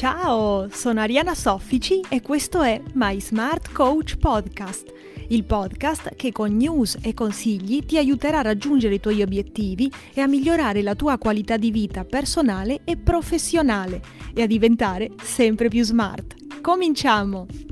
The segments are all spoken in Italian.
Ciao, sono Ariana Soffici e questo è My Smart Coach Podcast, il podcast che con news e consigli ti aiuterà a raggiungere i tuoi obiettivi e a migliorare la tua qualità di vita personale e professionale e a diventare sempre più smart. Cominciamo!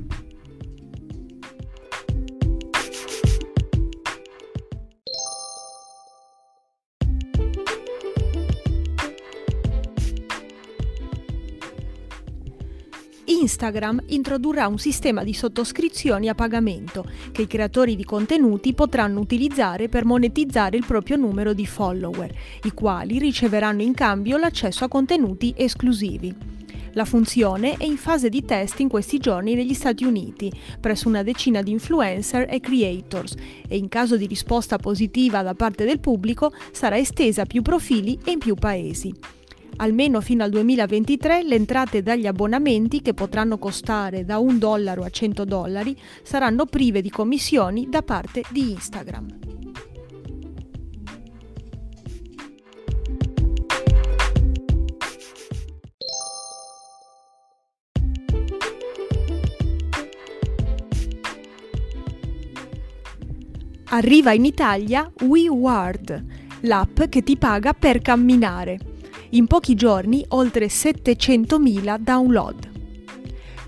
Instagram introdurrà un sistema di sottoscrizioni a pagamento che i creatori di contenuti potranno utilizzare per monetizzare il proprio numero di follower, i quali riceveranno in cambio l'accesso a contenuti esclusivi. La funzione è in fase di test in questi giorni negli Stati Uniti, presso una decina di influencer e creators, e in caso di risposta positiva da parte del pubblico sarà estesa a più profili e in più paesi. Almeno fino al 2023 le entrate dagli abbonamenti, che potranno costare da 1 dollaro a 100 dollari, saranno prive di commissioni da parte di Instagram. Arriva in Italia WeWard, l'app che ti paga per camminare in pochi giorni oltre 700.000 download.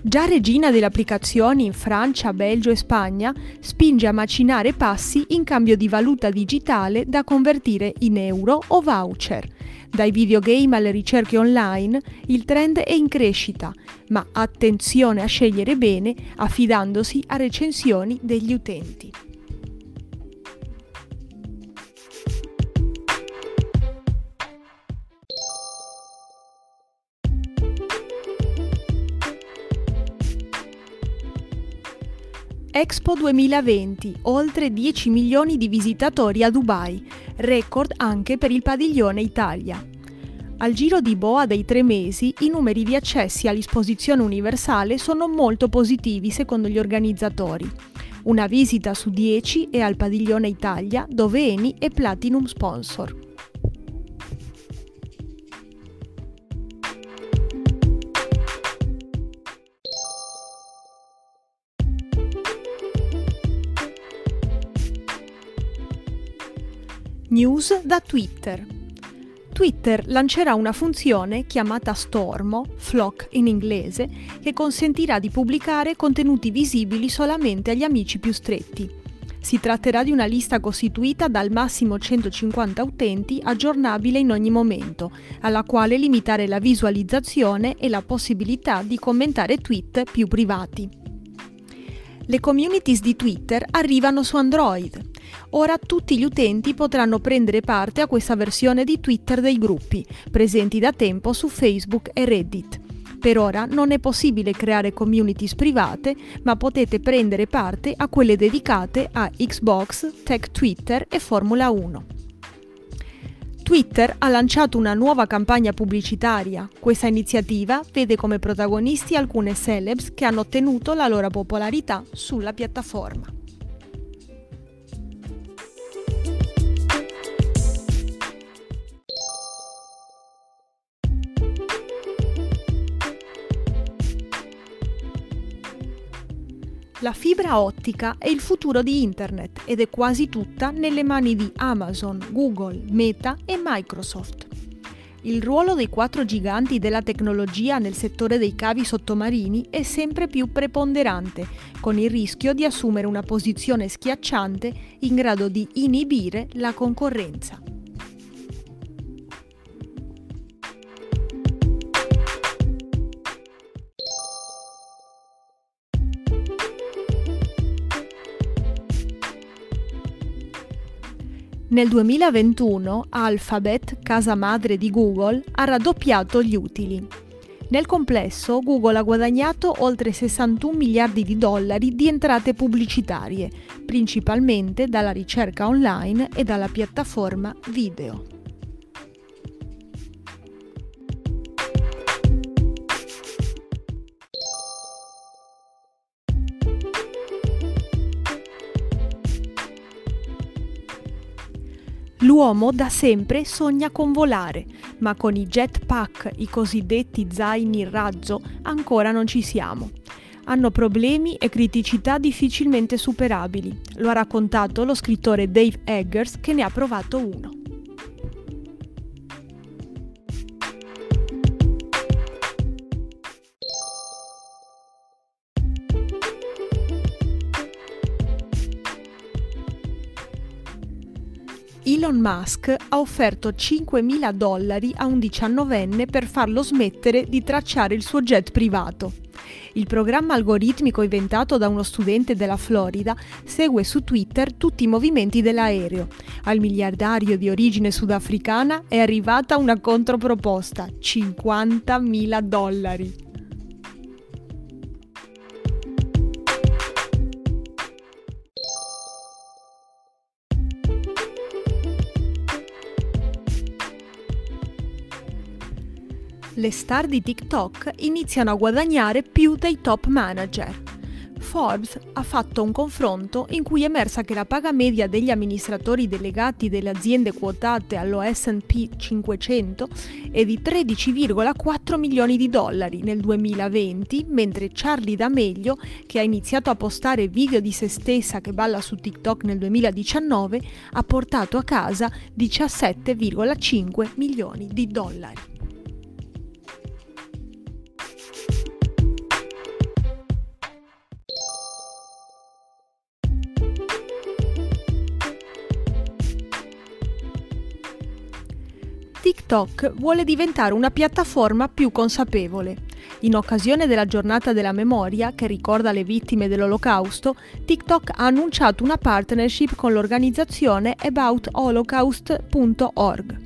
Già regina delle applicazioni in Francia, Belgio e Spagna, spinge a macinare passi in cambio di valuta digitale da convertire in euro o voucher. Dai videogame alle ricerche online, il trend è in crescita, ma attenzione a scegliere bene affidandosi a recensioni degli utenti. Expo 2020, oltre 10 milioni di visitatori a Dubai, record anche per il padiglione Italia. Al giro di boa dei tre mesi, i numeri di accessi all'esposizione universale sono molto positivi secondo gli organizzatori. Una visita su 10 è al padiglione Italia, dove Eni è Platinum Sponsor. News da Twitter. Twitter lancerà una funzione chiamata Stormo, Flock in inglese, che consentirà di pubblicare contenuti visibili solamente agli amici più stretti. Si tratterà di una lista costituita dal massimo 150 utenti aggiornabile in ogni momento, alla quale limitare la visualizzazione e la possibilità di commentare tweet più privati. Le communities di Twitter arrivano su Android. Ora tutti gli utenti potranno prendere parte a questa versione di Twitter dei gruppi, presenti da tempo su Facebook e Reddit. Per ora non è possibile creare communities private, ma potete prendere parte a quelle dedicate a Xbox, Tech Twitter e Formula 1. Twitter ha lanciato una nuova campagna pubblicitaria. Questa iniziativa vede come protagonisti alcune celebs che hanno ottenuto la loro popolarità sulla piattaforma. La fibra ottica è il futuro di Internet ed è quasi tutta nelle mani di Amazon, Google, Meta e Microsoft. Il ruolo dei quattro giganti della tecnologia nel settore dei cavi sottomarini è sempre più preponderante, con il rischio di assumere una posizione schiacciante in grado di inibire la concorrenza. Nel 2021 Alphabet, casa madre di Google, ha raddoppiato gli utili. Nel complesso Google ha guadagnato oltre 61 miliardi di dollari di entrate pubblicitarie, principalmente dalla ricerca online e dalla piattaforma video. L'uomo da sempre sogna con volare, ma con i jetpack, i cosiddetti zaini in razzo, ancora non ci siamo. Hanno problemi e criticità difficilmente superabili. Lo ha raccontato lo scrittore Dave Eggers che ne ha provato uno. Elon Musk ha offerto 5.000 dollari a un diciannovenne per farlo smettere di tracciare il suo jet privato. Il programma algoritmico inventato da uno studente della Florida segue su Twitter tutti i movimenti dell'aereo. Al miliardario di origine sudafricana è arrivata una controproposta, 50.000 dollari. Le star di TikTok iniziano a guadagnare più dei top manager. Forbes ha fatto un confronto in cui è emersa che la paga media degli amministratori delegati delle aziende quotate allo SP 500 è di 13,4 milioni di dollari nel 2020, mentre Charlie D'Amelio, che ha iniziato a postare video di se stessa che balla su TikTok nel 2019, ha portato a casa 17,5 milioni di dollari. TikTok vuole diventare una piattaforma più consapevole. In occasione della giornata della memoria, che ricorda le vittime dell'Olocausto, TikTok ha annunciato una partnership con l'organizzazione aboutholocaust.org.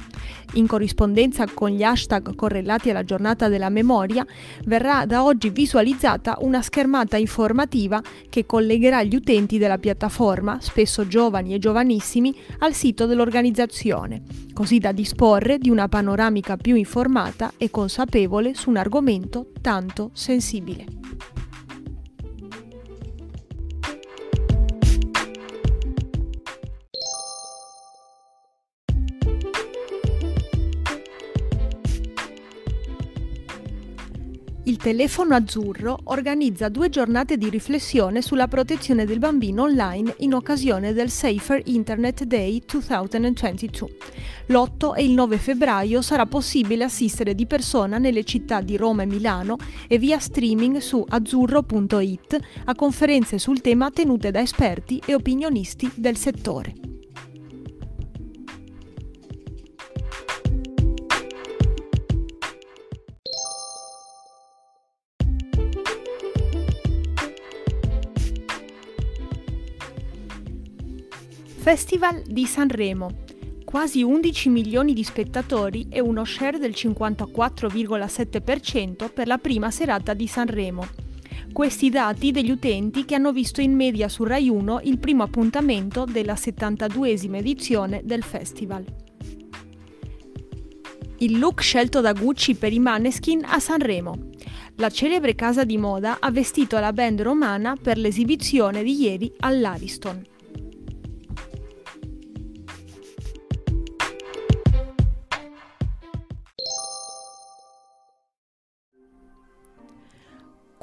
In corrispondenza con gli hashtag correlati alla giornata della memoria, verrà da oggi visualizzata una schermata informativa che collegherà gli utenti della piattaforma, spesso giovani e giovanissimi, al sito dell'organizzazione, così da disporre di una panoramica più informata e consapevole su un argomento tanto sensibile. Il telefono azzurro organizza due giornate di riflessione sulla protezione del bambino online in occasione del Safer Internet Day 2022. L'8 e il 9 febbraio sarà possibile assistere di persona nelle città di Roma e Milano e via streaming su azzurro.it a conferenze sul tema tenute da esperti e opinionisti del settore. Festival di Sanremo. Quasi 11 milioni di spettatori e uno share del 54,7% per la prima serata di Sanremo. Questi dati degli utenti che hanno visto in media su Rai 1 il primo appuntamento della 72esima edizione del festival. Il look scelto da Gucci per i Maneskin a Sanremo. La celebre casa di moda ha vestito la band romana per l'esibizione di ieri all'Ariston.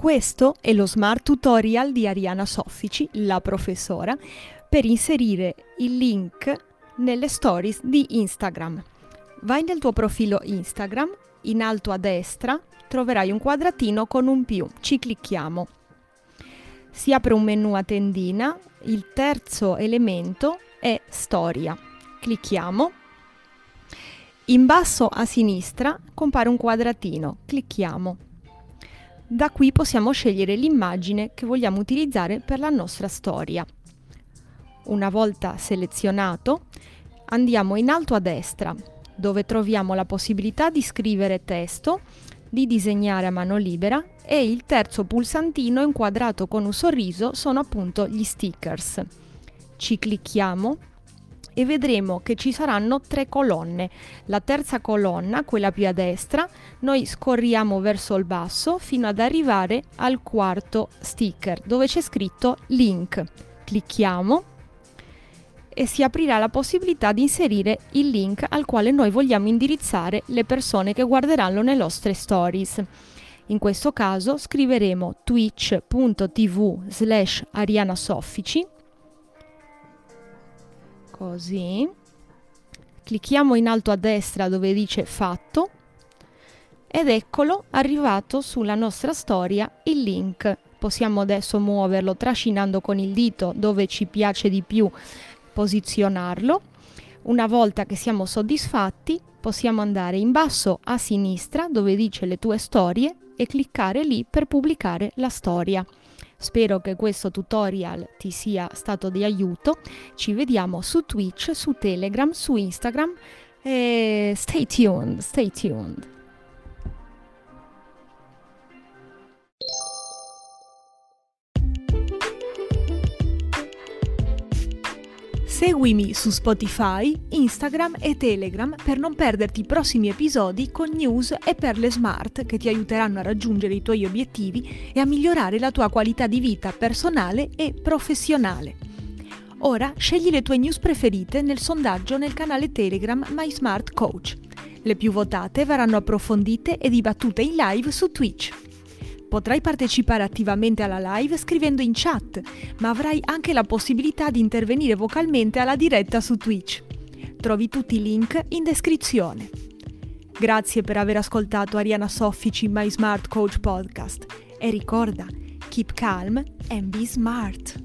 Questo è lo smart tutorial di Ariana Soffici, la professora, per inserire il link nelle stories di Instagram. Vai nel tuo profilo Instagram, in alto a destra troverai un quadratino con un più, ci clicchiamo. Si apre un menu a tendina, il terzo elemento è storia. Clicchiamo. In basso a sinistra compare un quadratino, clicchiamo. Da qui possiamo scegliere l'immagine che vogliamo utilizzare per la nostra storia. Una volta selezionato, andiamo in alto a destra, dove troviamo la possibilità di scrivere testo, di disegnare a mano libera e il terzo pulsantino inquadrato con un sorriso sono appunto gli stickers. Ci clicchiamo e vedremo che ci saranno tre colonne. La terza colonna, quella più a destra, noi scorriamo verso il basso fino ad arrivare al quarto sticker dove c'è scritto link. Clicchiamo e si aprirà la possibilità di inserire il link al quale noi vogliamo indirizzare le persone che guarderanno le nostre stories. In questo caso scriveremo twitch.tv slash arianasoffici così clicchiamo in alto a destra dove dice fatto ed eccolo arrivato sulla nostra storia il link. Possiamo adesso muoverlo trascinando con il dito dove ci piace di più posizionarlo. Una volta che siamo soddisfatti possiamo andare in basso a sinistra dove dice le tue storie e cliccare lì per pubblicare la storia. Spero che questo tutorial ti sia stato di aiuto. Ci vediamo su Twitch, su Telegram, su Instagram e stay tuned, stay tuned. Seguimi su Spotify, Instagram e Telegram per non perderti i prossimi episodi con news e perle smart che ti aiuteranno a raggiungere i tuoi obiettivi e a migliorare la tua qualità di vita personale e professionale. Ora scegli le tue news preferite nel sondaggio nel canale Telegram My Smart Coach. Le più votate verranno approfondite e dibattute in live su Twitch. Potrai partecipare attivamente alla live scrivendo in chat, ma avrai anche la possibilità di intervenire vocalmente alla diretta su Twitch. Trovi tutti i link in descrizione. Grazie per aver ascoltato Ariana Soffici My Smart Coach Podcast e ricorda, keep calm and be smart.